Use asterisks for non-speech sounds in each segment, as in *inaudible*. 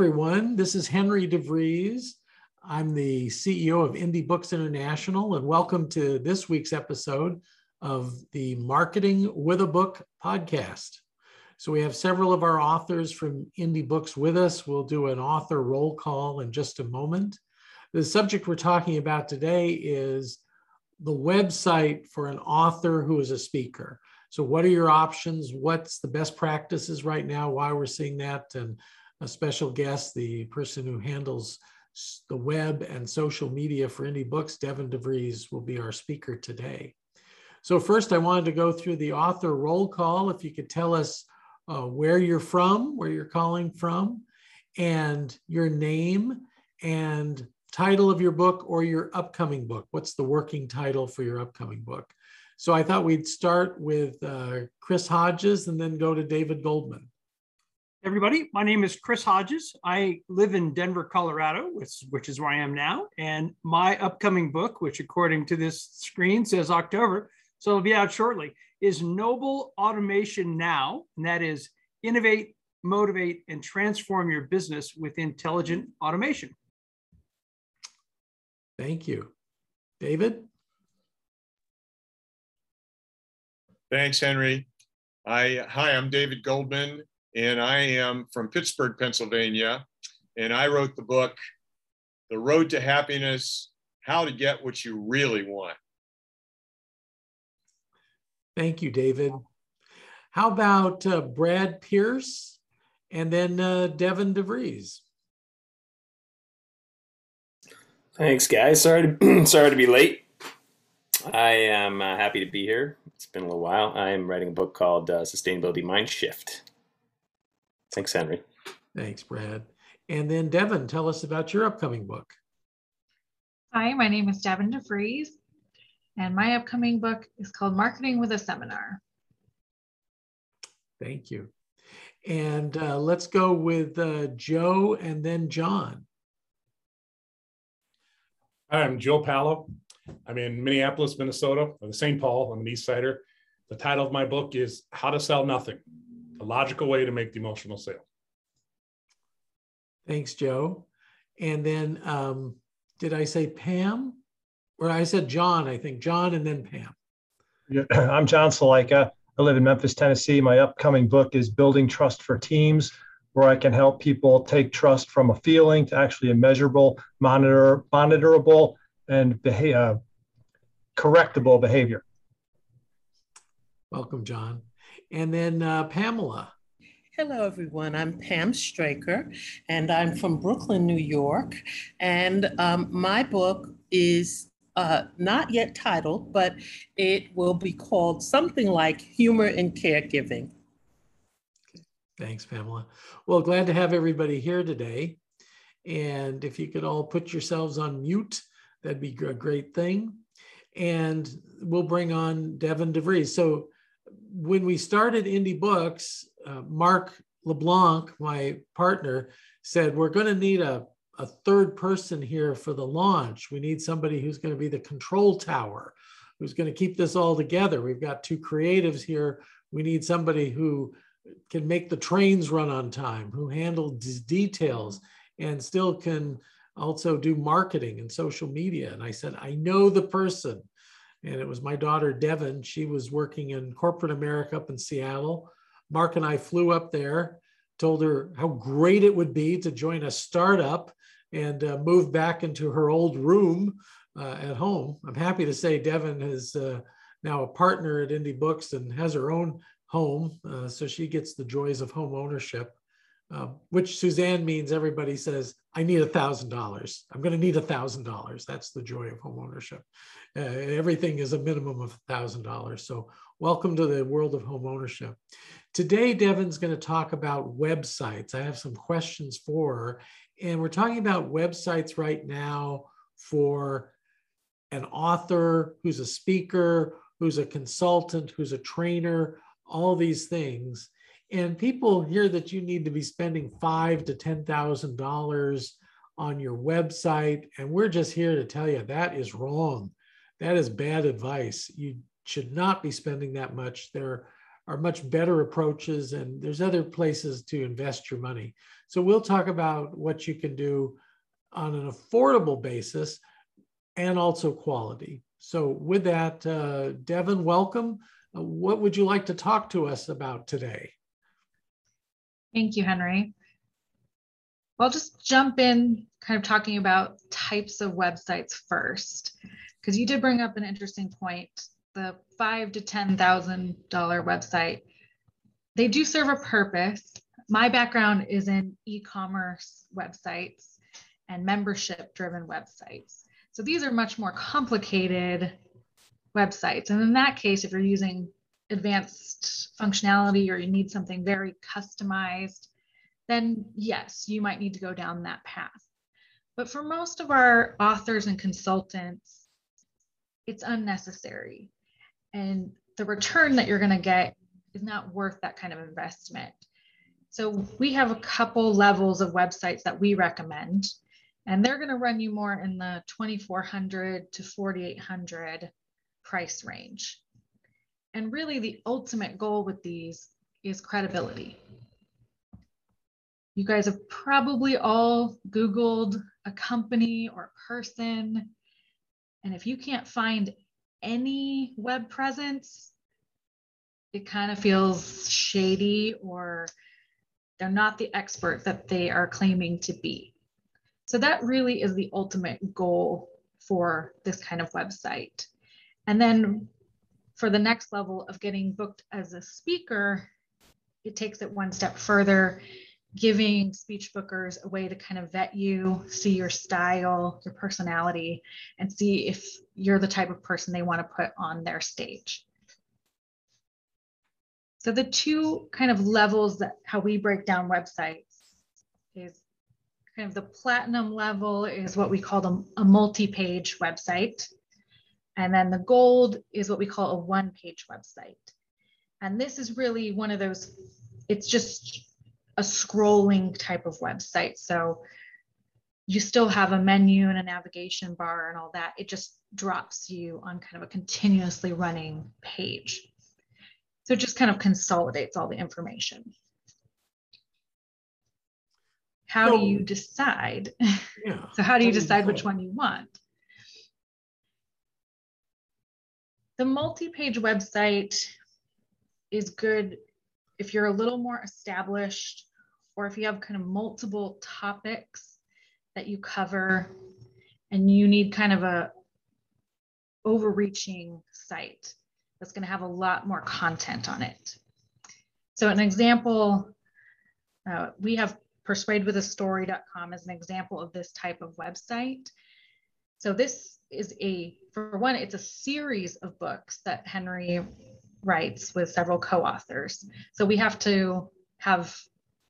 everyone. This is Henry DeVries. I'm the CEO of Indie Books International, and welcome to this week's episode of the Marketing with a Book podcast. So, we have several of our authors from Indie Books with us. We'll do an author roll call in just a moment. The subject we're talking about today is the website for an author who is a speaker. So, what are your options? What's the best practices right now? Why we're seeing that? And a special guest, the person who handles the web and social media for Indie Books, Devin DeVries, will be our speaker today. So first, I wanted to go through the author roll call. If you could tell us uh, where you're from, where you're calling from, and your name and title of your book or your upcoming book. What's the working title for your upcoming book? So I thought we'd start with uh, Chris Hodges and then go to David Goldman everybody. My name is Chris Hodges. I live in Denver, Colorado, which, which is where I am now. And my upcoming book, which according to this screen says October, so it'll be out shortly, is Noble Automation Now. And that is innovate, motivate, and transform your business with intelligent automation. Thank you. David? Thanks, Henry. I, hi, I'm David Goldman, and I am from Pittsburgh, Pennsylvania. And I wrote the book, The Road to Happiness How to Get What You Really Want. Thank you, David. How about uh, Brad Pierce and then uh, Devin DeVries? Thanks, guys. Sorry to *clears throat* sorry to be late. I am uh, happy to be here. It's been a little while. I am writing a book called uh, Sustainability Mind Shift. Thanks, Henry. Thanks, Brad. And then Devin, tell us about your upcoming book. Hi, my name is Devin DeVries, and my upcoming book is called Marketing with a Seminar. Thank you. And uh, let's go with uh, Joe and then John. Hi, I'm Joe Palo. I'm in Minneapolis, Minnesota, the St. Paul. I'm an East Sider. The title of my book is How to Sell Nothing a logical way to make the emotional sale. Thanks, Joe. And then um, did I say Pam? Or I said John, I think. John and then Pam. Yeah, *clears throat* I'm John Salika. I live in Memphis, Tennessee. My upcoming book is Building Trust for Teams, where I can help people take trust from a feeling to actually a measurable, monitor, monitorable, and beha- uh, correctable behavior. Welcome, John. And then uh, Pamela. Hello, everyone. I'm Pam Straker, and I'm from Brooklyn, New York. And um, my book is uh, not yet titled, but it will be called something like Humor in Caregiving. Thanks, Pamela. Well, glad to have everybody here today. And if you could all put yourselves on mute, that'd be a great thing. And we'll bring on Devin DeVries. So when we started Indie Books, uh, Mark LeBlanc, my partner, said, We're going to need a, a third person here for the launch. We need somebody who's going to be the control tower, who's going to keep this all together. We've got two creatives here. We need somebody who can make the trains run on time, who handles details, and still can also do marketing and social media. And I said, I know the person and it was my daughter Devin. She was working in corporate America up in Seattle. Mark and I flew up there, told her how great it would be to join a startup and uh, move back into her old room uh, at home. I'm happy to say Devin is uh, now a partner at Indie Books and has her own home, uh, so she gets the joys of home ownership. Uh, which Suzanne means everybody says, I need a thousand dollars. I'm going to need a thousand dollars. That's the joy of home ownership. Uh, everything is a minimum of a thousand dollars. So welcome to the world of home ownership. Today, Devin's going to talk about websites. I have some questions for her. And we're talking about websites right now for an author who's a speaker, who's a consultant, who's a trainer, all these things and people hear that you need to be spending five to ten thousand dollars on your website and we're just here to tell you that is wrong that is bad advice you should not be spending that much there are much better approaches and there's other places to invest your money. So we'll talk about what you can do on an affordable basis and also quality. So with that, uh, Devin, welcome. Uh, what would you like to talk to us about today? Thank you, Henry. I'll just jump in kind of talking about types of websites first, because you did bring up an interesting point. The five to ten thousand dollar website, they do serve a purpose. My background is in e-commerce websites and membership driven websites. So these are much more complicated websites. And in that case, if you're using advanced functionality or you need something very customized, then yes, you might need to go down that path. But for most of our authors and consultants, it's unnecessary. And the return that you're going to get is not worth that kind of investment. So we have a couple levels of websites that we recommend, and they're going to run you more in the 2400 to 4800 price range. And really, the ultimate goal with these is credibility. You guys have probably all Googled a company or a person. And if you can't find any web presence, it kind of feels shady or they're not the expert that they are claiming to be. So that really is the ultimate goal for this kind of website. And then for the next level of getting booked as a speaker, it takes it one step further, giving speech bookers a way to kind of vet you, see your style, your personality, and see if you're the type of person they want to put on their stage. So the two kind of levels that how we break down websites is kind of the platinum level is what we call a, a multi-page website. And then the gold is what we call a one page website. And this is really one of those, it's just a scrolling type of website. So you still have a menu and a navigation bar and all that. It just drops you on kind of a continuously running page. So it just kind of consolidates all the information. How so, do you decide? *laughs* Yeah. so how do you decide which one you want? The multi-page website is good if you're a little more established or if you have kind of multiple topics that you cover and you need kind of a overreaching site that's going to have a lot more content on it. So an example, uh, we have persuadewithastory.com as an example of this type of website. So this is a, for one, it's a series of books that Henry writes with several co-authors. So we have to have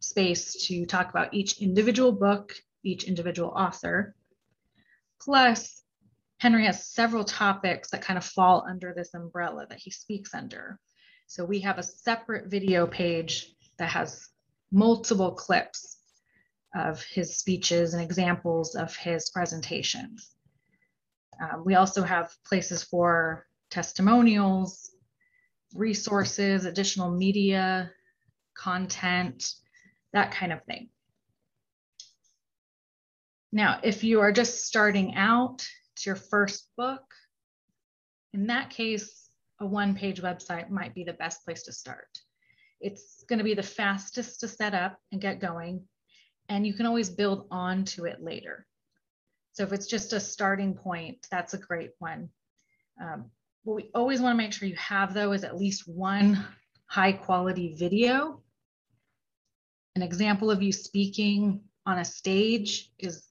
space to talk about each individual book, each individual author. Plus, Henry has several topics that kind of fall under this umbrella that he speaks under. So we have a separate video page that has multiple clips of his speeches and examples of his presentations. Um, we also have places for testimonials, resources, additional media, content, that kind of thing. Now, if you are just starting out, it's your first book, in that case, a one page website might be the best place to start. It's going to be the fastest to set up and get going, and you can always build on to it later. So if it's just a starting point, that's a great one. Um, what we always want to make sure you have though is at least one high quality video. An example of you speaking on a stage is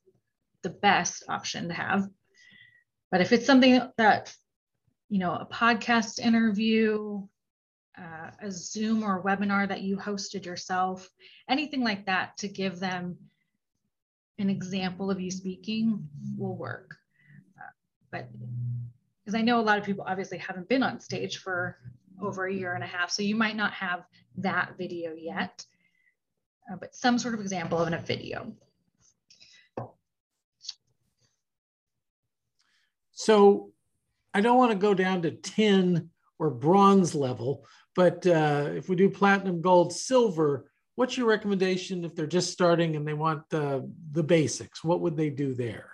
the best option to have. But if it's something that, you know, a podcast interview, uh, a Zoom or a webinar that you hosted yourself, anything like that to give them an example of you speaking will work. Uh, but because I know a lot of people obviously haven't been on stage for over a year and a half, so you might not have that video yet, uh, but some sort of example of a video. So I don't want to go down to tin or bronze level, but uh, if we do platinum, gold, silver, what's your recommendation if they're just starting and they want uh, the basics? What would they do there?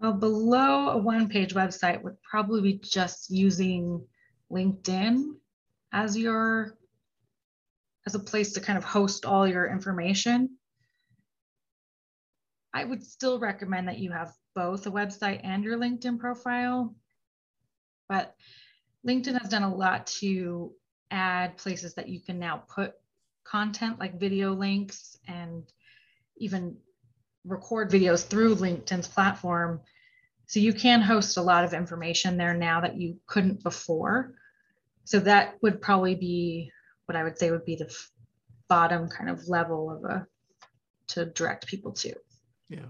Well, below a one page website would probably be just using LinkedIn as your as a place to kind of host all your information. I would still recommend that you have both a website and your LinkedIn profile. But LinkedIn has done a lot to add places that you can now put content like video links and even record videos through LinkedIn's platform. So you can host a lot of information there now that you couldn't before. So that would probably be what I would say would be the bottom kind of level of a to direct people to. Yeah.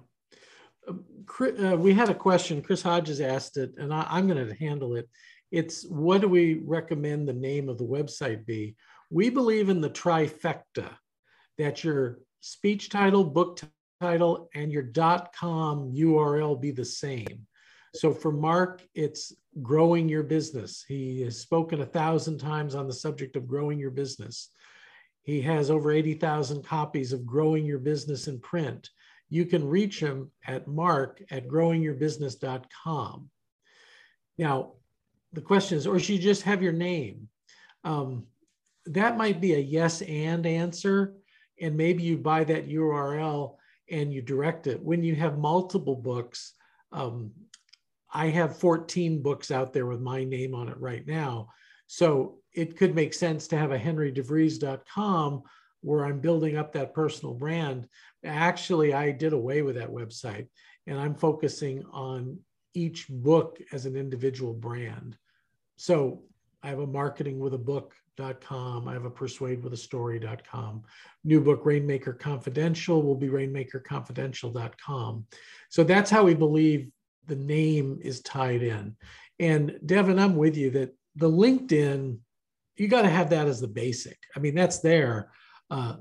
Um, uh, we had a question. Chris Hodges asked it, and I, I'm going to handle it. It's what do we recommend the name of the website be? We believe in the trifecta that your speech title, book title, and your .com URL be the same. So for Mark, it's growing your business. He has spoken a thousand times on the subject of growing your business. He has over 80,000 copies of Growing Your Business in print. You can reach him at mark at growingyourbusiness.com. Now, the question is, or should you just have your name? Um, that might be a yes and answer. And maybe you buy that URL and you direct it. When you have multiple books, um, I have 14 books out there with my name on it right now. So it could make sense to have a henrydevries.com where I'm building up that personal brand. Actually, I did away with that website and I'm focusing on each book as an individual brand. So I have a marketing with a book.com. I have a persuade with a story.com. New book, Rainmaker Confidential, will be rainmakerconfidential.com. So that's how we believe the name is tied in. And Devin, I'm with you that the LinkedIn, you got to have that as the basic. I mean, that's there. Uh,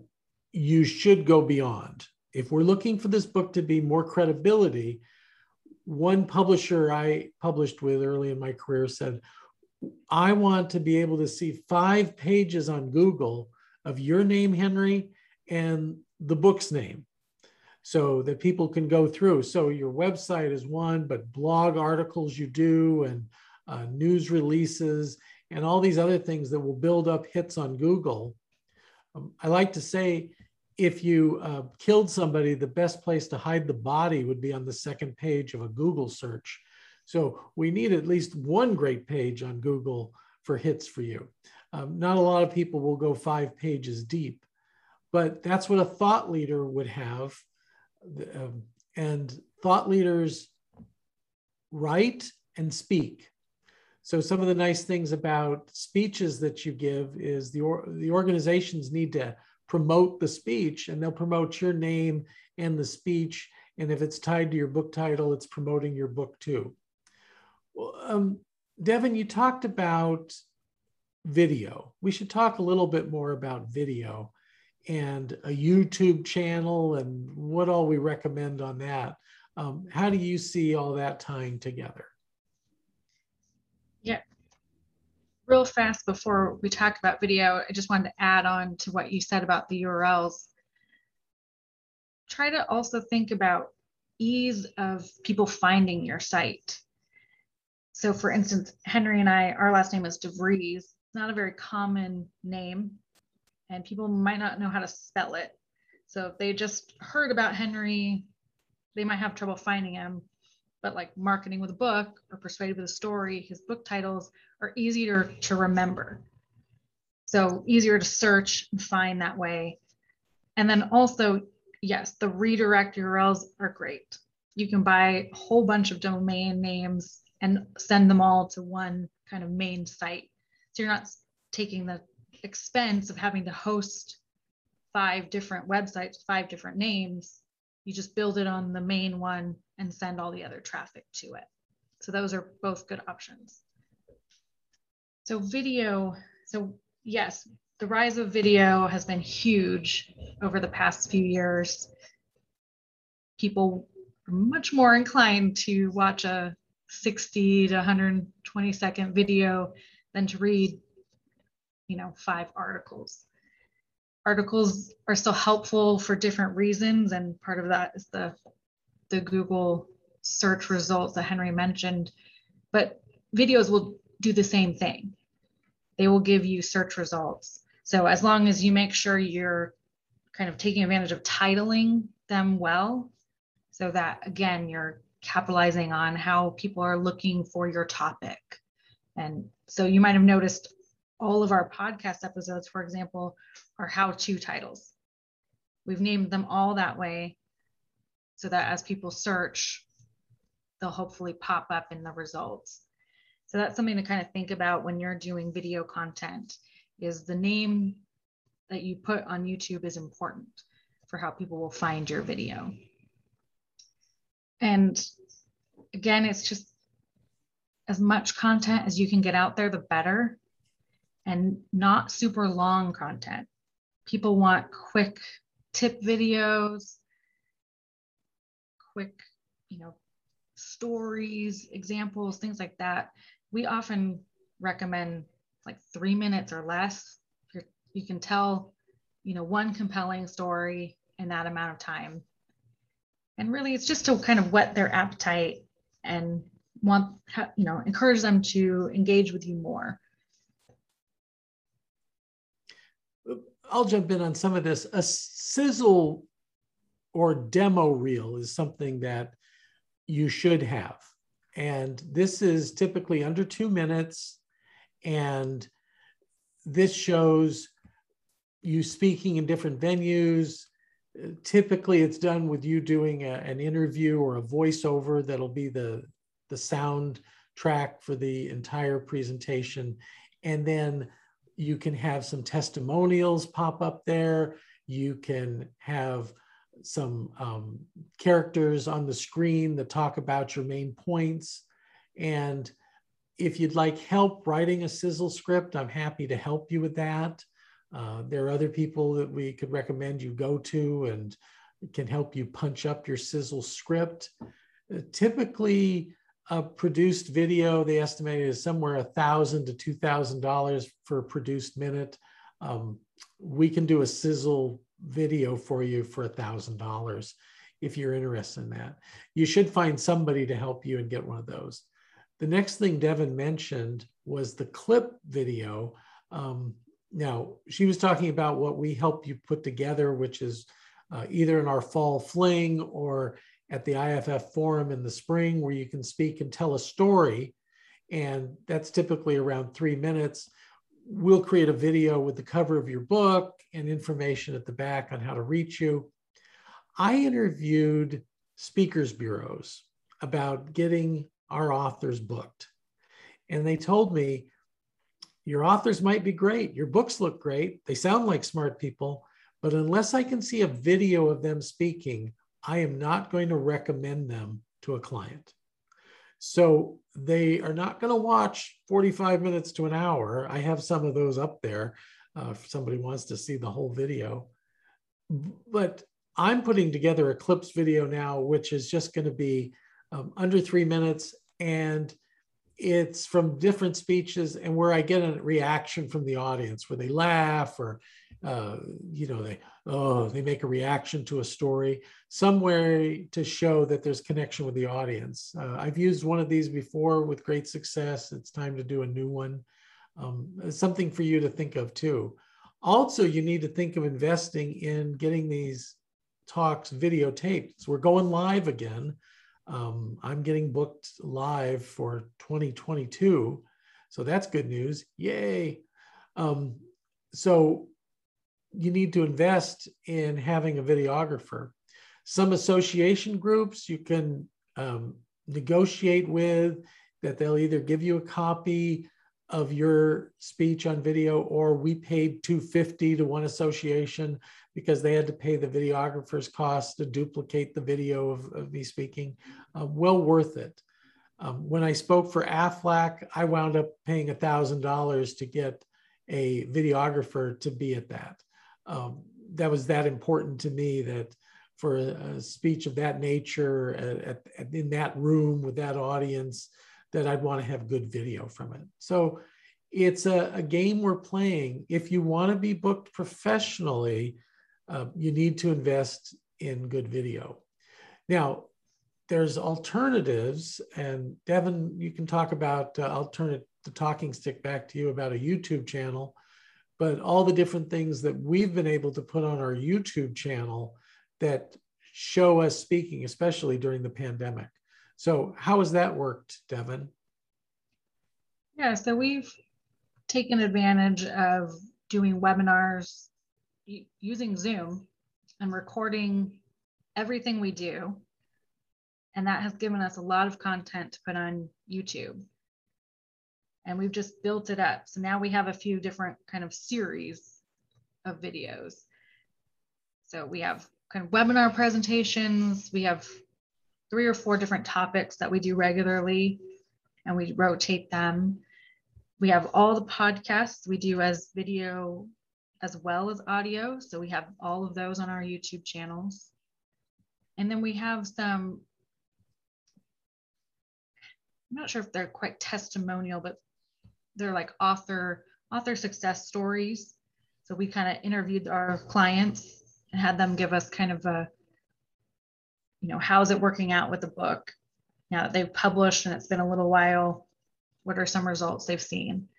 you should go beyond. If we're looking for this book to be more credibility, one publisher I published with early in my career said, I want to be able to see five pages on Google of your name, Henry, and the book's name so that people can go through. So your website is one, but blog articles you do and uh, news releases and all these other things that will build up hits on Google. Um, I like to say if you uh, killed somebody, the best place to hide the body would be on the second page of a Google search. So we need at least one great page on Google for hits for you. Um, not a lot of people will go five pages deep, but that's what a thought leader would have um, and thought leaders write and speak. So some of the nice things about speeches that you give is the or, the organizations need to promote the speech, and they'll promote your name and the speech. And if it's tied to your book title, it's promoting your book too. Well, um, Devin, you talked about video. We should talk a little bit more about video and a YouTube channel and what all we recommend on that. Um, how do you see all that tying together? Yeah. Real fast before we talk about video, I just wanted to add on to what you said about the URLs. Try to also think about ease of people finding your site. So for instance, Henry and I, our last name is DeVries. It's not a very common name and people might not know how to spell it. So if they just heard about Henry, they might have trouble finding him. But like marketing with a book or persuaded with a story, his book titles are easier to remember. So easier to search and find that way. And then also, yes, the redirect URLs are great. You can buy a whole bunch of domain names and send them all to one kind of main site. So you're not taking the expense of having to host five different websites, five different names. You just build it on the main one and send all the other traffic to it. So those are both good options. So video, so yes, the rise of video has been huge over the past few years. People are much more inclined to watch a 60 to 120 second video than to read, you know, five articles. Articles are still helpful for different reasons, and part of that is the the Google search results that Henry mentioned. But videos will do the same thing. They will give you search results. So as long as you make sure you're kind of taking advantage of titling them well, so that again, you're capitalizing on how people are looking for your topic. And so you might have noticed all of our podcast episodes, for example, are how to titles. We've named them all that way so that as people search, they'll hopefully pop up in the results. So that's something to kind of think about when you're doing video content is the name that you put on YouTube is important for how people will find your video. And again, it's just as much content as you can get out there, the better, and not super long content. People want quick tip videos, quick, you know, stories, examples, things like that. We often recommend like three minutes or less. You're, you can tell, you know, one compelling story in that amount of time. And really, it's just to kind of whet their appetite and want, you know, encourage them to engage with you more. I'll jump in on some of this. A sizzle or demo reel is something that you should have. And this is typically under two minutes. And this shows you speaking in different venues. Typically, it's done with you doing a, an interview or a voiceover that'll be the, the sound track for the entire presentation. And then you can have some testimonials pop up there. You can have some um, characters on the screen that talk about your main points. And if you'd like help writing a sizzle script, I'm happy to help you with that. Uh, there are other people that we could recommend you go to and can help you punch up your sizzle script. Uh, typically, a produced video, they estimate is somewhere a thousand to two thousand dollars for a produced minute. Um, we can do a sizzle video for you for a thousand dollars if you're interested in that. You should find somebody to help you and get one of those. The next thing Devin mentioned was the clip video. Um, now, she was talking about what we help you put together, which is uh, either in our fall fling or at the IFF forum in the spring, where you can speak and tell a story. And that's typically around three minutes we'll create a video with the cover of your book and information at the back on how to reach you. I interviewed speakers bureaus about getting our authors booked. And they told me, your authors might be great, your books look great, they sound like smart people, but unless I can see a video of them speaking, I am not going to recommend them to a client. So they are not going to watch 45 minutes to an hour. I have some of those up there uh, if somebody wants to see the whole video. But I'm putting together a clips video now, which is just going to be um, under three minutes. And it's from different speeches and where I get a reaction from the audience where they laugh or uh, you know, they oh they make a reaction to a story, some way to show that there's connection with the audience. Uh, I've used one of these before with great success. It's time to do a new one. Um, something for you to think of too. Also, you need to think of investing in getting these talks videotaped. So we're going live again. Um, I'm getting booked live for 2022. So that's good news. Yay. Um, so you need to invest in having a videographer. Some association groups you can um, negotiate with that they'll either give you a copy of your speech on video or we paid 250 to one association because they had to pay the videographer's cost to duplicate the video of, of me speaking. Uh, well worth it. Um, when i spoke for aflac i wound up paying $1000 to get a videographer to be at that um, that was that important to me that for a, a speech of that nature at, at, in that room with that audience that I'd want to have good video from it. So it's a, a game we're playing. If you want to be booked professionally, uh, you need to invest in good video. Now, there's alternatives, and Devin, you can talk about. Uh, I'll turn it, the talking stick back to you about a YouTube channel, but all the different things that we've been able to put on our YouTube channel that show us speaking, especially during the pandemic. So, how has that worked, Devin? Yeah, so we've taken advantage of doing webinars using Zoom and recording everything we do. And that has given us a lot of content to put on YouTube. And we've just built it up. So now we have a few different kind of series of videos. So we have kind of webinar presentations. We have three or four different topics that we do regularly and we rotate them. We have all the podcasts we do as video as well as audio. So we have all of those on our YouTube channels. And then we have some, I'm not sure if they're quite testimonial, but they're like author, author success stories. So we kind of interviewed our clients and had them give us kind of a, you know, how's it working out with the book now that they've published and it's been a little while what are some results they've seen?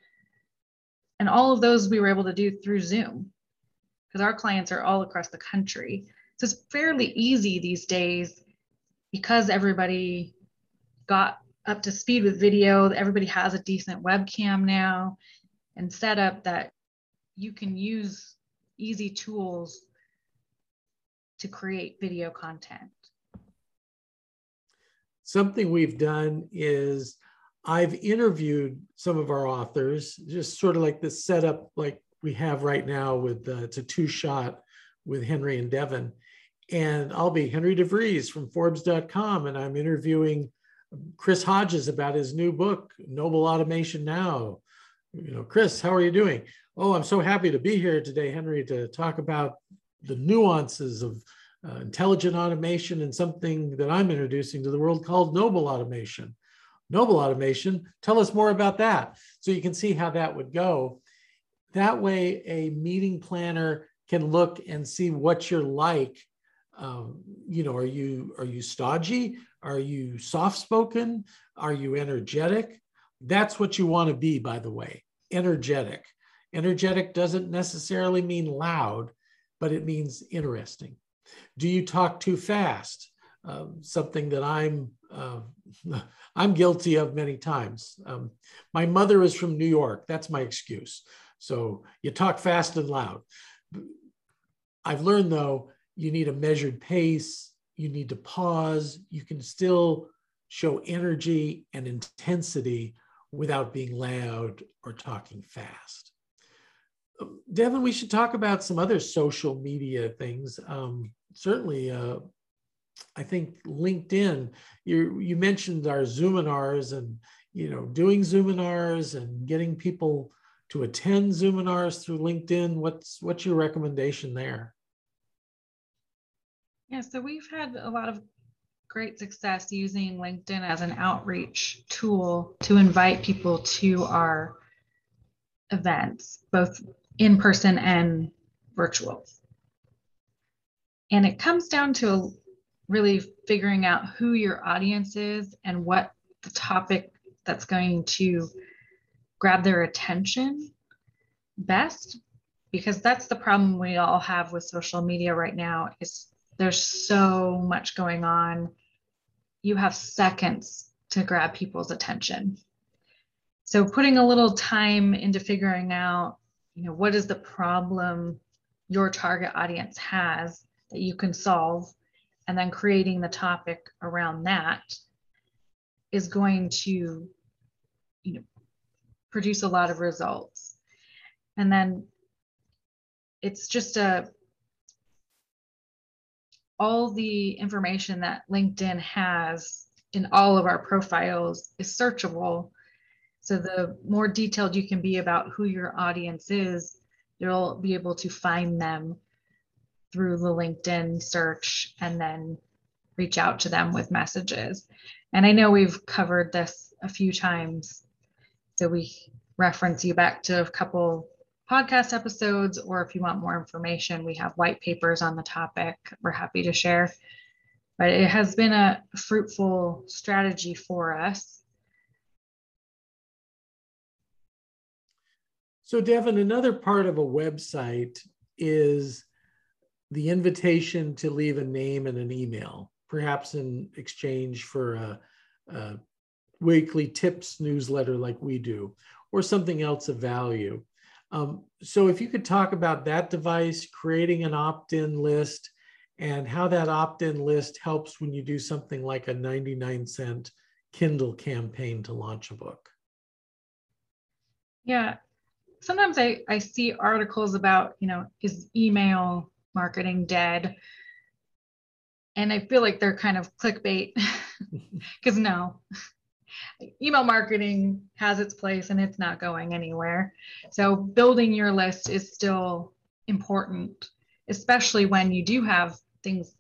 And all of those we were able to do through Zoom because our clients are all across the country. So it's fairly easy these days because everybody got up to speed with video, everybody has a decent webcam now and set up that you can use easy tools to create video content. Something we've done is I've interviewed some of our authors, just sort of like the setup like we have right now with it's a two shot with Henry and Devin. And I'll be Henry DeVries from Forbes.com, and I'm interviewing Chris Hodges about his new book, Noble Automation Now. You know, Chris, how are you doing? Oh, I'm so happy to be here today, Henry, to talk about the nuances of uh, intelligent automation and something that I'm introducing to the world called noble automation. Noble Automation. Tell us more about that. So you can see how that would go. That way, a meeting planner can look and see what you're like. Um, you know, are you are you stodgy? Are you soft spoken? Are you energetic? That's what you want to be, by the way. Energetic. Energetic doesn't necessarily mean loud, but it means interesting. Do you talk too fast? Uh, something that I'm uh, *laughs* I'm guilty of many times. Um, my mother is from New York. That's my excuse. So you talk fast and loud. I've learned though, you need a measured pace. You need to pause. You can still show energy and intensity without being loud or talking fast. Devin, we should talk about some other social media things. Um, certainly, uh, I think LinkedIn, you you mentioned our Zoominars and you know doing Zoominars and getting people to attend Zoominars through LinkedIn. What's what's your recommendation there? Yeah, so we've had a lot of great success using LinkedIn as an outreach tool to invite people to our events, both in person and virtual. And it comes down to really figuring out who your audience is and what the topic that's going to grab their attention best because that's the problem we all have with social media right now is there's so much going on. You have seconds to grab people's attention. So putting a little time into figuring out you know what is the problem your target audience has that you can solve and then creating the topic around that is going to you know produce a lot of results. And then it's just a all the information that linkedin has in all of our profiles is searchable so the more detailed you can be about who your audience is you'll be able to find them through the LinkedIn search and then reach out to them with messages. And I know we've covered this a few times. So we reference you back to a couple podcast episodes, or if you want more information, we have white papers on the topic. We're happy to share. But it has been a fruitful strategy for us. So, Devin, another part of a website is the invitation to leave a name and an email, perhaps in exchange for a, a weekly tips newsletter like we do, or something else of value. Um, so if you could talk about that device, creating an opt-in list, and how that opt-in list helps when you do something like a 99 cent Kindle campaign to launch a book. Yeah, sometimes I, I see articles about, you know, is email marketing dead? And I feel like they're kind of clickbait *laughs* *laughs* because no, email marketing has its place and it's not going anywhere. So building your list is still important, especially when you do have things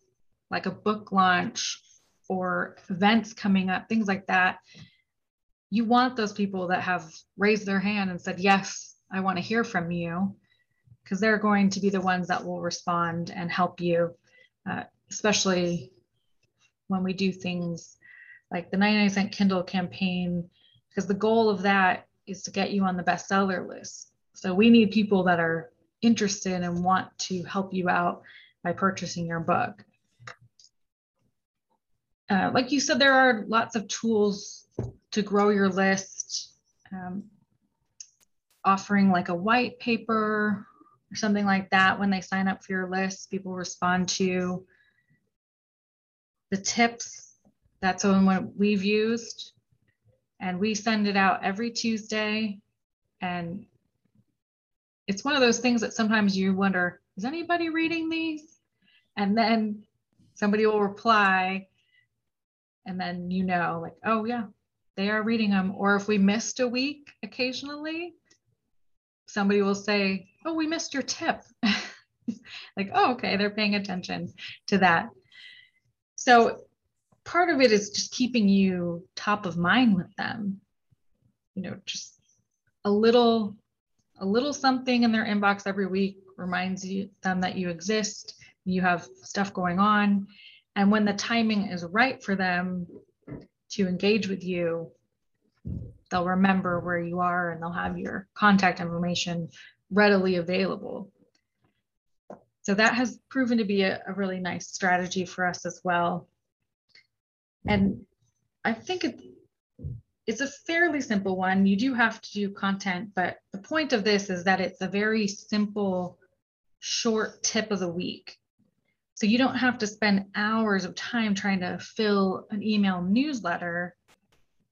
like a book launch or events coming up, things like that. You want those people that have raised their hand and said, Yes, I want to hear from you, because they're going to be the ones that will respond and help you, uh, especially when we do things like the 99 cent Kindle campaign, because the goal of that is to get you on the bestseller list. So we need people that are interested and want to help you out by purchasing your book. Uh, like you said, there are lots of tools to grow your list, um, offering like a white paper or something like that when they sign up for your list. People respond to the tips that's the one we've used. And we send it out every Tuesday. And it's one of those things that sometimes you wonder, is anybody reading these? And then somebody will reply. And then you know, like, oh, yeah, they are reading them. Or if we missed a week occasionally, somebody will say, oh, we missed your tip. *laughs* like, oh, okay, they're paying attention to that. So part of it is just keeping you top of mind with them. You know just a little a little something in their inbox every week reminds you them that you exist you have stuff going on. And when the timing is right for them to engage with you they'll remember where you are and they'll have your contact information readily available. So that has proven to be a, a really nice strategy for us as well Mm-hmm. and I think it, it's a fairly simple one. You do have to do content, but the point of this is that it's a very simple, short tip of the week. So you don't have to spend hours of time trying to fill an email newsletter.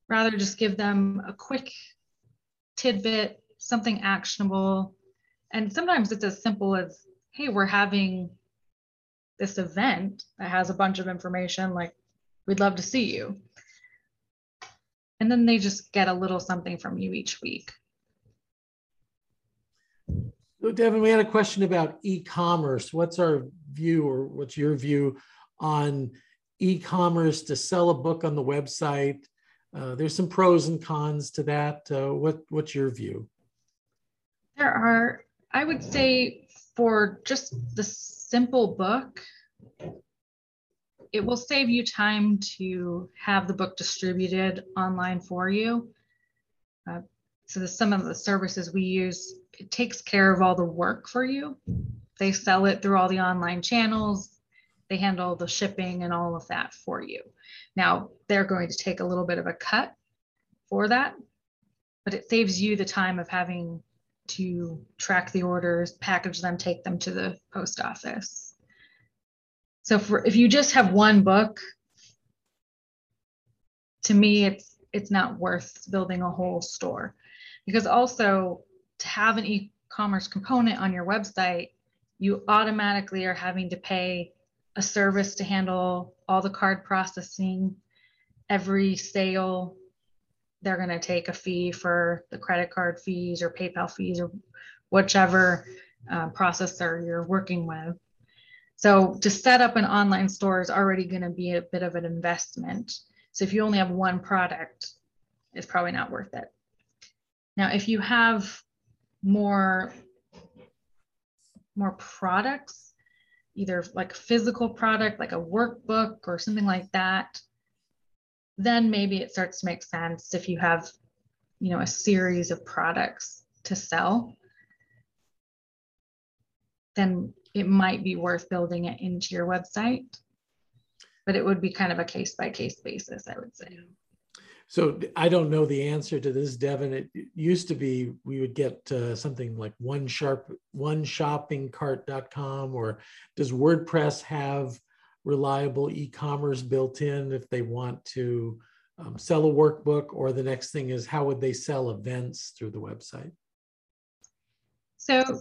Rather, just give them a quick tidbit, something actionable. And sometimes it's as simple as, hey, we're having this event that has a bunch of information like We'd love to see you. And then they just get a little something from you each week. So Devin, we had a question about e-commerce. What's our view or what's your view on e-commerce to sell a book on the website? Uh, there's some pros and cons to that. Uh, what, what's your view? There are, I would say for just the simple book, it will save you time to have the book distributed online for you. Uh, so the, some of the services we use, it takes care of all the work for you. They sell it through all the online channels. They handle the shipping and all of that for you. Now they're going to take a little bit of a cut for that, but it saves you the time of having to track the orders, package them, take them to the post office. So for, if you just have one book, to me, it's it's not worth building a whole store, because also to have an e-commerce component on your website, you automatically are having to pay a service to handle all the card processing, every sale. They're going to take a fee for the credit card fees or PayPal fees or whichever uh, processor you're working with. So to set up an online store is already going to be a bit of an investment. So if you only have one product, it's probably not worth it. Now, if you have more more products, either like physical product, like a workbook or something like that, then maybe it starts to make sense if you have, you know, a series of products to sell. Then it might be worth building it into your website. But it would be kind of a case by case basis, I would say. So I don't know the answer to this, Devin. It used to be we would get uh, something like one sharp one shoppingcart.com or does WordPress have reliable e-commerce built in if they want to um, sell a workbook or the next thing is how would they sell events through the website? So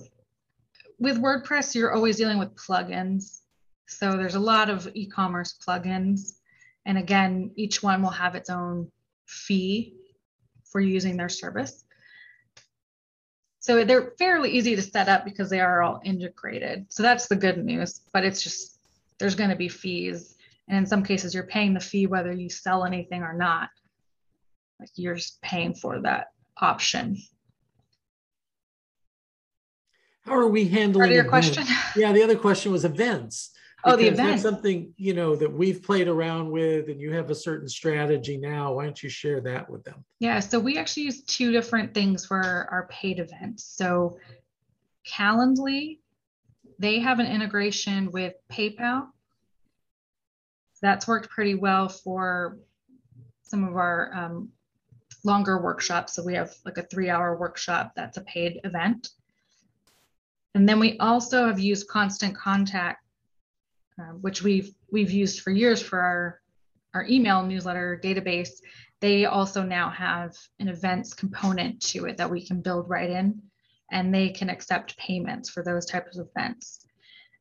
with WordPress, you're always dealing with plugins. So there's a lot of e-commerce plugins. And again, each one will have its own fee for using their service. So they're fairly easy to set up because they are all integrated. So that's the good news, but it's just there's going to be fees. And in some cases, you're paying the fee whether you sell anything or not. Like you're paying for that option. How are we handling Part of your events? question? *laughs* Yeah, the other question was events. Oh, the event. That's something, you know, that we've played around with and you have a certain strategy now. Why don't you share that with them? Yeah, so we actually use two different things for our paid events. So Calendly, they have an integration with PayPal. That's worked pretty well for some of our um, longer workshops. So we have like a three hour workshop that's a paid event. And then we also have used Constant Contact, uh, which we've we've used for years for our our email newsletter database. They also now have an events component to it that we can build right in, and they can accept payments for those types of events.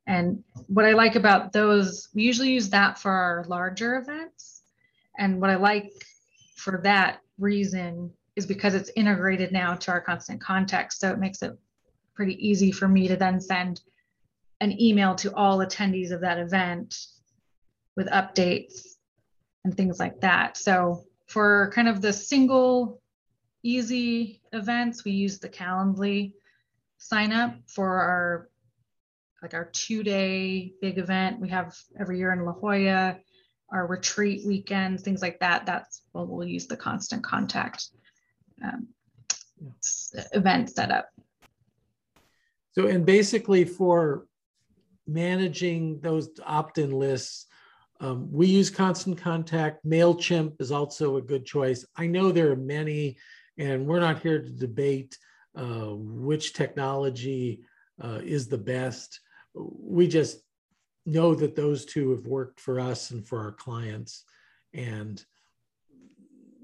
And what I like about those, we usually use that for our larger events. And what I like for that reason is because it's integrated now to our constant contact. So it makes it pretty easy for me to then send an email to all attendees of that event with updates and things like that. So for kind of the single easy events, we use the Calendly sign up for our like our two day big event we have every year in La Jolla, our retreat weekends, things like that. That's what we'll use the constant contact um, event setup. So, and basically for managing those opt-in lists, um, we use Constant Contact. MailChimp is also a good choice. I know there are many, and we're not here to debate uh, which technology uh, is the best. We just know that those two have worked for us and for our clients. And,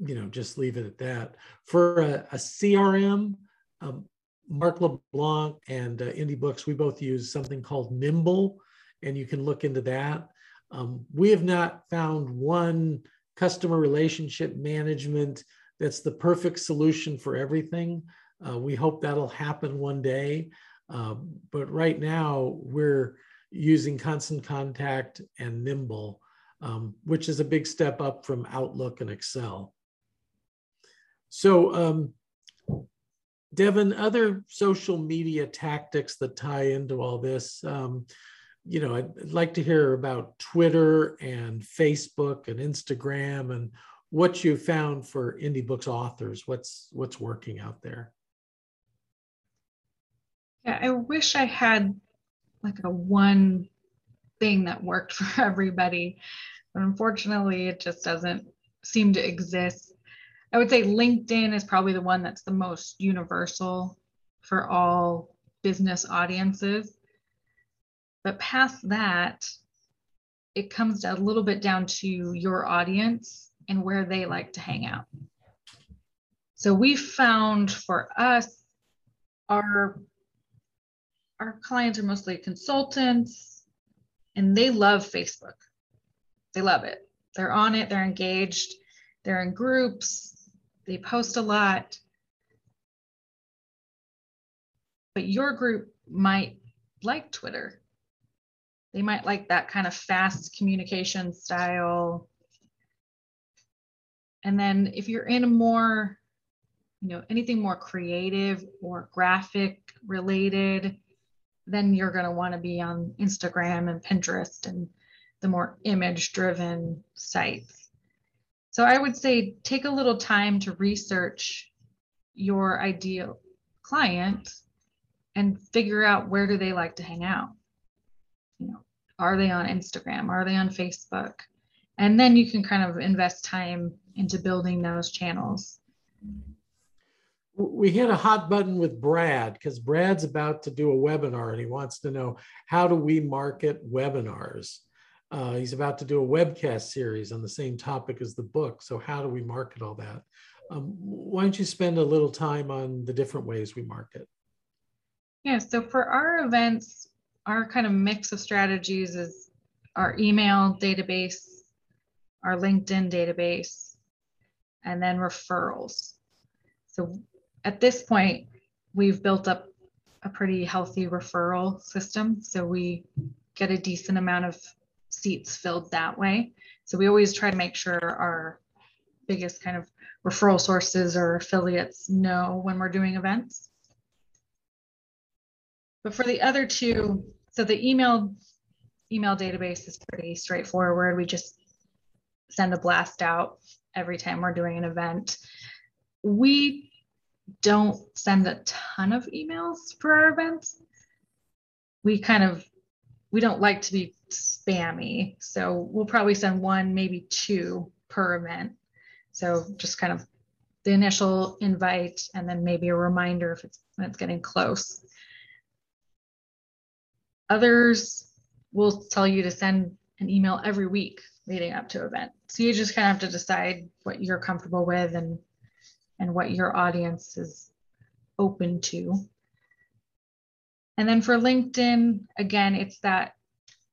you know, just leave it at that. For a, a CRM, um, Mark LeBlanc and uh, Indie Books, we both use something called Nimble, and you can look into that. Um, we have not found one customer relationship management that's the perfect solution for everything. Uh, we hope that'll happen one day. Uh, but right now, we're using Constant Contact and Nimble, um, which is a big step up from Outlook and Excel. So, um, Devin, other social media tactics that tie into all this, um, you know, I'd like to hear about Twitter and Facebook and Instagram and what you found for indie books authors. What's what's working out there? Yeah, I wish I had like a one thing that worked *laughs* for everybody, but unfortunately, it just doesn't seem to exist. I would say LinkedIn is probably the one that's the most universal for all business audiences. But past that, it comes a little bit down to your audience and where they like to hang out. So we found for us, our our clients are mostly consultants and they love Facebook. They love it. They're on it, they're engaged, they're in groups, they post a lot. But your group might like Twitter they might like that kind of fast communication style. And then if you're in a more, you know, anything more creative or graphic related, then you're going to want to be on Instagram and Pinterest and the more image driven sites. So I would say take a little time to research your ideal client and figure out where do they like to hang out. You know, are they on Instagram? Are they on Facebook? And then you can kind of invest time into building those channels. We hit a hot button with Brad because Brad's about to do a webinar and he wants to know how do we market webinars? Uh, he's about to do a webcast series on the same topic as the book. So, how do we market all that? Um, why don't you spend a little time on the different ways we market? Yeah, so for our events, our kind of mix of strategies is our email database, our LinkedIn database, and then referrals. So at this point, we've built up a pretty healthy referral system. So we get a decent amount of seats filled that way. So we always try to make sure our biggest kind of referral sources or affiliates know when we're doing events. But for the other two, so the email email database is pretty straightforward. We just send a blast out every time we're doing an event. We don't send a ton of emails for our events. We kind of we don't like to be spammy. So we'll probably send one, maybe two per event. So just kind of the initial invite and then maybe a reminder if it's when it's getting close. Others will tell you to send an email every week leading up to event. So you just kind of have to decide what you're comfortable with and and what your audience is open to. And then for LinkedIn, again, it's that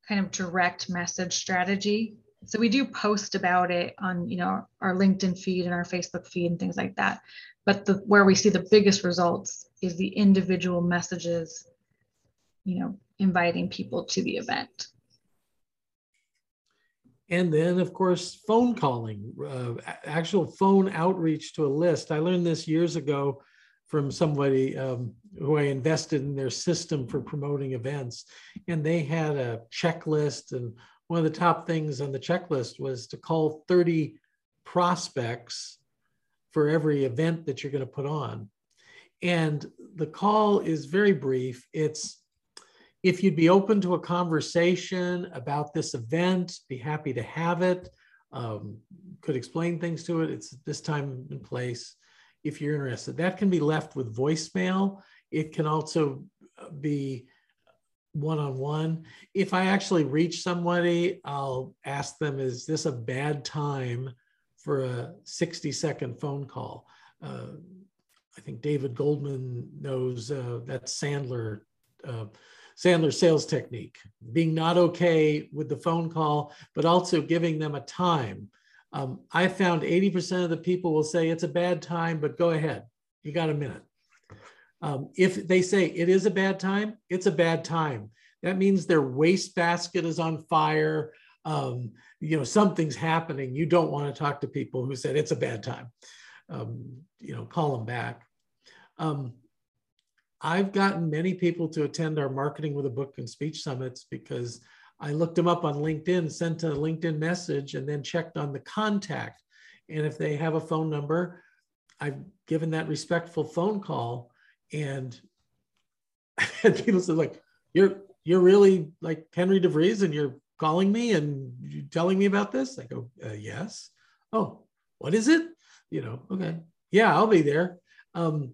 kind of direct message strategy. So we do post about it on, you know, our LinkedIn feed and our Facebook feed and things like that. But the where we see the biggest results is the individual messages, you know, inviting people to the event. And then, of course, phone calling, uh, actual phone outreach to a list. I learned this years ago from somebody um, who I invested in their system for promoting events. And they had a checklist. And one of the top things on the checklist was to call 30 prospects for every event that you're going to put on. And the call is very brief. It's if you'd be open to a conversation about this event, be happy to have it. Um, could explain things to it. It's this time and place if you're interested. That can be left with voicemail. It can also uh, be one on one. If I actually reach somebody, I'll ask them, is this a bad time for a 60 second phone call? Uh, I think David Goldman knows uh, that Sandler. Uh, Sandler sales technique, being not okay with the phone call, but also giving them a time um, I found 80% of the people will say it's a bad time, but go ahead. You got a minute. Um, if they say it is a bad time, it's a bad time. That means their wastebasket is on fire. Um, you know, something's happening. You don't want to talk to people who said it's a bad time. Um, you know, call them back. Um, I've gotten many people to attend our marketing with a book and speech summits because I looked them up on LinkedIn, sent a LinkedIn message, and then checked on the contact. And if they have a phone number, I've given that respectful phone call. And, *laughs* people said, like, you're you're really like Henry DeVries and you're calling me and you're telling me about this? I go, uh, yes. Oh, what is it? You know, okay. Yeah, I'll be there. Um,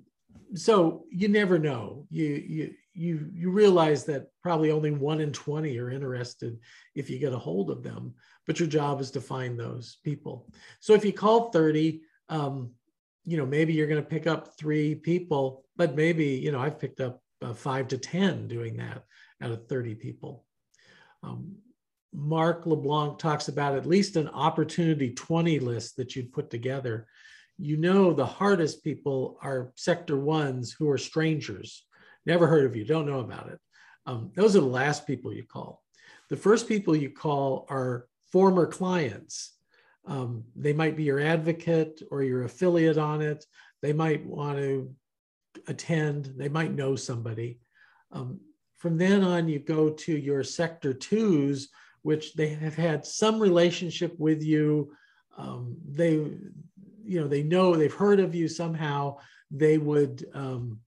so you never know. You you you you realize that probably only one in 20 are interested if you get a hold of them but your job is to find those people. So if you call 30 um, you know maybe you're going to pick up three people but maybe you know i've picked up uh, five to ten doing that out of 30 people. Um, mark leblanc talks about at least an opportunity 20 list that you'd put together. You know the hardest people are sector ones who are strangers never heard of you, don't know about it. Um, those are the last people you call. The first people you call are former clients. Um, they might be your advocate or your affiliate on it. They might want to attend, they might know somebody. Um, from then on, you go to your sector twos, which they have had some relationship with you. Um, they, you know, they know they've heard of you somehow. They would, um,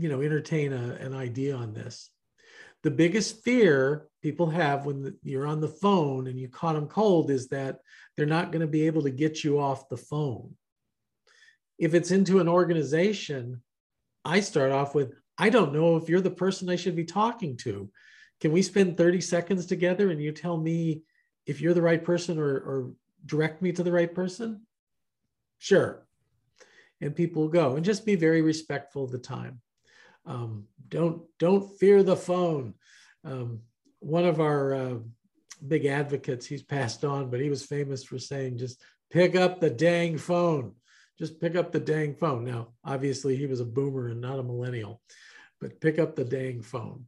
you know, entertain a, an idea on this. The biggest fear people have when you're on the phone and you caught them cold is that they're not going to be able to get you off the phone. If it's into an organization, I start off with, I don't know if you're the person I should be talking to. Can we spend 30 seconds together and you tell me if you're the right person or, or direct me to the right person? Sure. And people go and just be very respectful of the time. Um, don't don't fear the phone. Um, one of our uh, big advocates, he's passed on, but he was famous for saying, just pick up the dang phone just pick up the dang phone. Now, obviously, he was a boomer and not a millennial, but pick up the dang phone.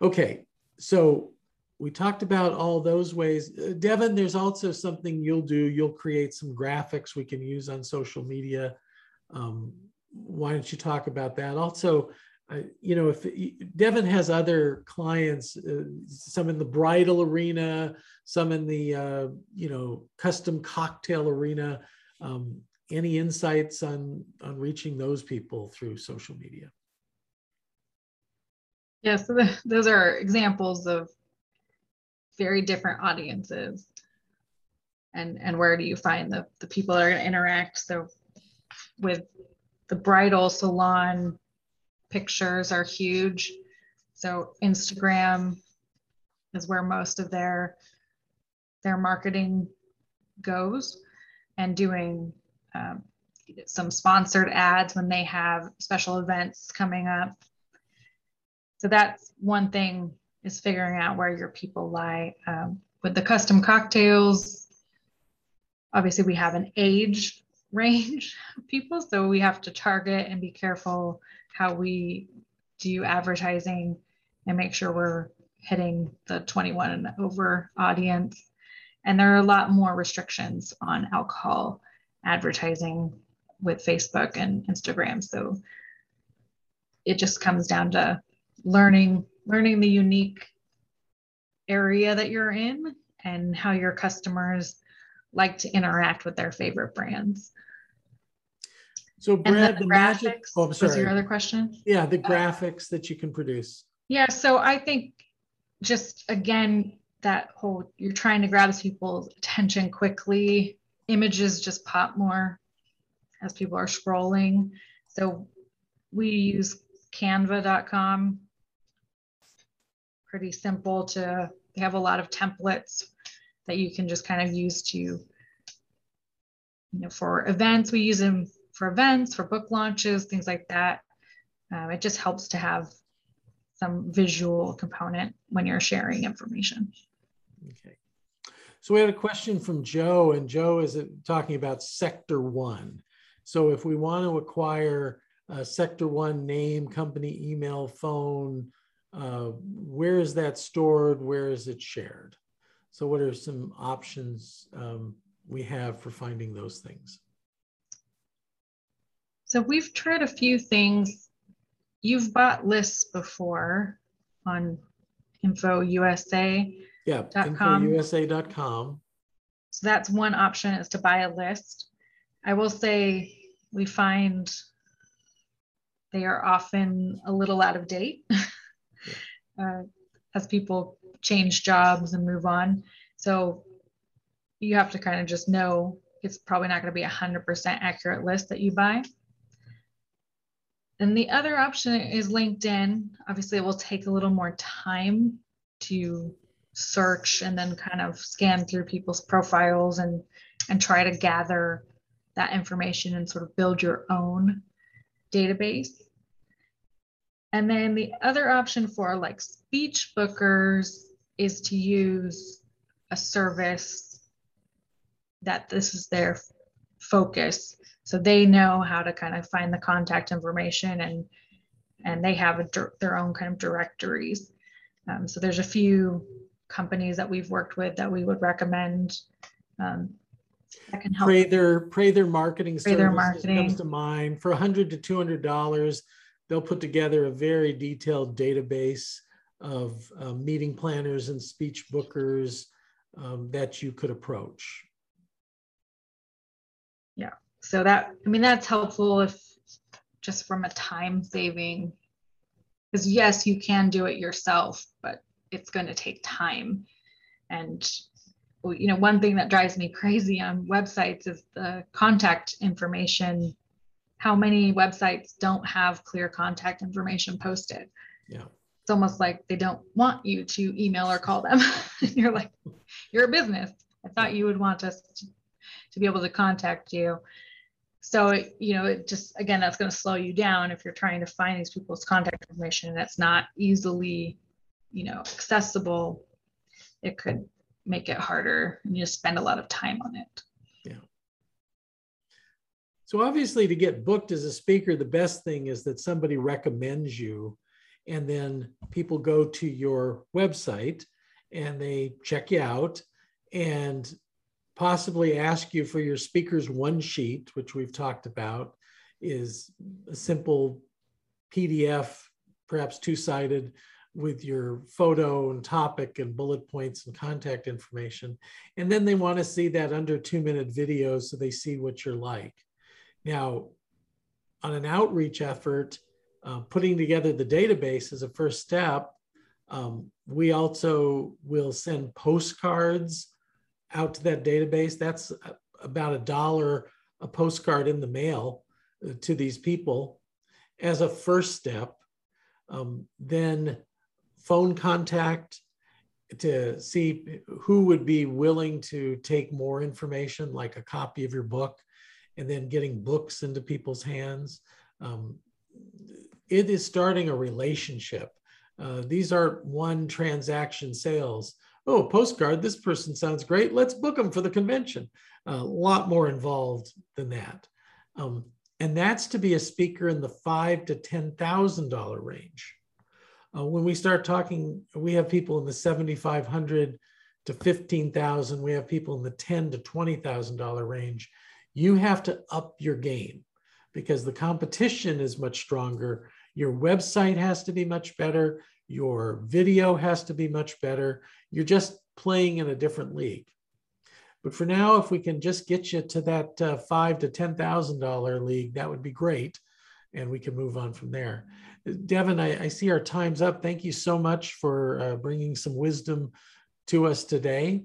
Okay, so we talked about all those ways. Uh, Devin, there's also something you'll do. You'll create some graphics we can use on social media. Um, why don't you talk about that? Also, you know, if Devin has other clients, uh, some in the bridal arena, some in the, uh, you know, custom cocktail arena. Um, any insights on on reaching those people through social media yeah so those are examples of very different audiences and and where do you find the the people that are going to interact so with the bridal salon pictures are huge so instagram is where most of their their marketing goes and doing um, some sponsored ads when they have special events coming up. So that's one thing is figuring out where your people lie. Um, with the custom cocktails, obviously we have an age range of people, so we have to target and be careful how we do advertising and make sure we're hitting the 21 and over audience. And there are a lot more restrictions on alcohol advertising with Facebook and Instagram. So it just comes down to learning learning the unique area that you're in and how your customers like to interact with their favorite brands. So Brad, the, the, graphics magic, oh, was your other question? Yeah, the uh, graphics that you can produce. Yeah, so I think just again, that whole you're trying to grab people's attention quickly images just pop more as people are scrolling. So we use canva.com. Pretty simple to, they have a lot of templates that you can just kind of use to, you know, for events. We use them for events, for book launches, things like that. Um, it just helps to have some visual component when you're sharing information. Okay. So we had a question from Joe, and Joe is talking about Sector One. So if we want to acquire a Sector One name, company, email, phone, uh, where is that stored? Where is it shared? So what are some options um, we have for finding those things? So we've tried a few things. You've bought lists before on Info USA. Yeah, infousa.com. So that's one option is to buy a list. I will say we find they are often a little out of date yeah. *laughs* uh, as people change jobs and move on. So you have to kind of just know it's probably not going to be a 100% accurate list that you buy. And the other option is LinkedIn. Obviously, it will take a little more time to search and then kind of scan through people's profiles and and try to gather that information and sort of build your own database. And then the other option for like speech bookers is to use a service that this is their focus. So they know how to kind of find the contact information and and they have a, their own kind of directories. Um, so there's a few companies that we've worked with that we would recommend um, that can help. Prather, Prather Marketing Prather Services Marketing. comes to mind. For 100 to 200 dollars, they'll put together a very detailed database of uh, meeting planners and speech bookers um, that you could approach. Yeah, so that, I mean, that's helpful if just from a time saving. Because yes, you can do it yourself, but it's going to take time. And you know, one thing that drives me crazy on websites is the contact information. How many websites don't have clear contact information posted? Yeah. It's almost like they don't want you to email or call them. *laughs* you're like, you're a business. I thought you would want us to, to be able to contact you. So, it- you know, it just, again, that's going to slow you down if you're trying to find these people's contact information that's not easily, you know, accessible. It could make it harder and you just spend a lot of time on it. Yeah. So obviously to get booked as a speaker, the best thing is that somebody recommends you and then people go to your website and they check you out and possibly ask you for your speaker's one sheet, which we've talked about, is a simple PDF, perhaps two-sided, with your photo and topic and bullet points and contact information. And then they want to see that under two-minute video so they see what you're like. Now, on an outreach effort, uh, putting together the database as a first step. Um, we also will send postcards out to that database. That's about a dollar a postcard in the mail uh, to these people as a first step. Um, then phone contact to see who would be willing to take more information, like a copy of your book, and then getting books into people's hands. Um, it is starting a relationship. Uh, these aren't one transaction sales. Oh, postcard, this person sounds great. Let's book them for the convention. a lot more involved than that. Um, and that's to be a speaker in the five to $10,000 range. Uh, when we start talking, we have people in the 7,500 to 15,000. We have people in the 10 to $20,000 range. You have to up your game because the competition is much stronger. Your website has to be much better. Your video has to be much better. You're just playing in a different league. But for now, if we can just get you to that uh, five to ten thousand dollar league, that would be great, and we can move on from there. Devin, I, I see our time's up. Thank you so much for uh, bringing some wisdom to us today,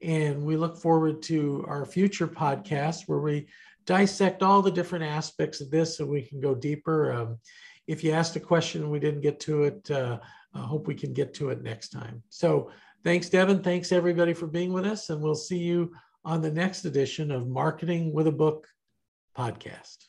and we look forward to our future podcast where we dissect all the different aspects of this, so we can go deeper. Um, if you asked a question and we didn't get to it, uh, I hope we can get to it next time. So thanks, Devin. Thanks everybody for being with us, and we'll see you on the next edition of Marketing with a Book podcast.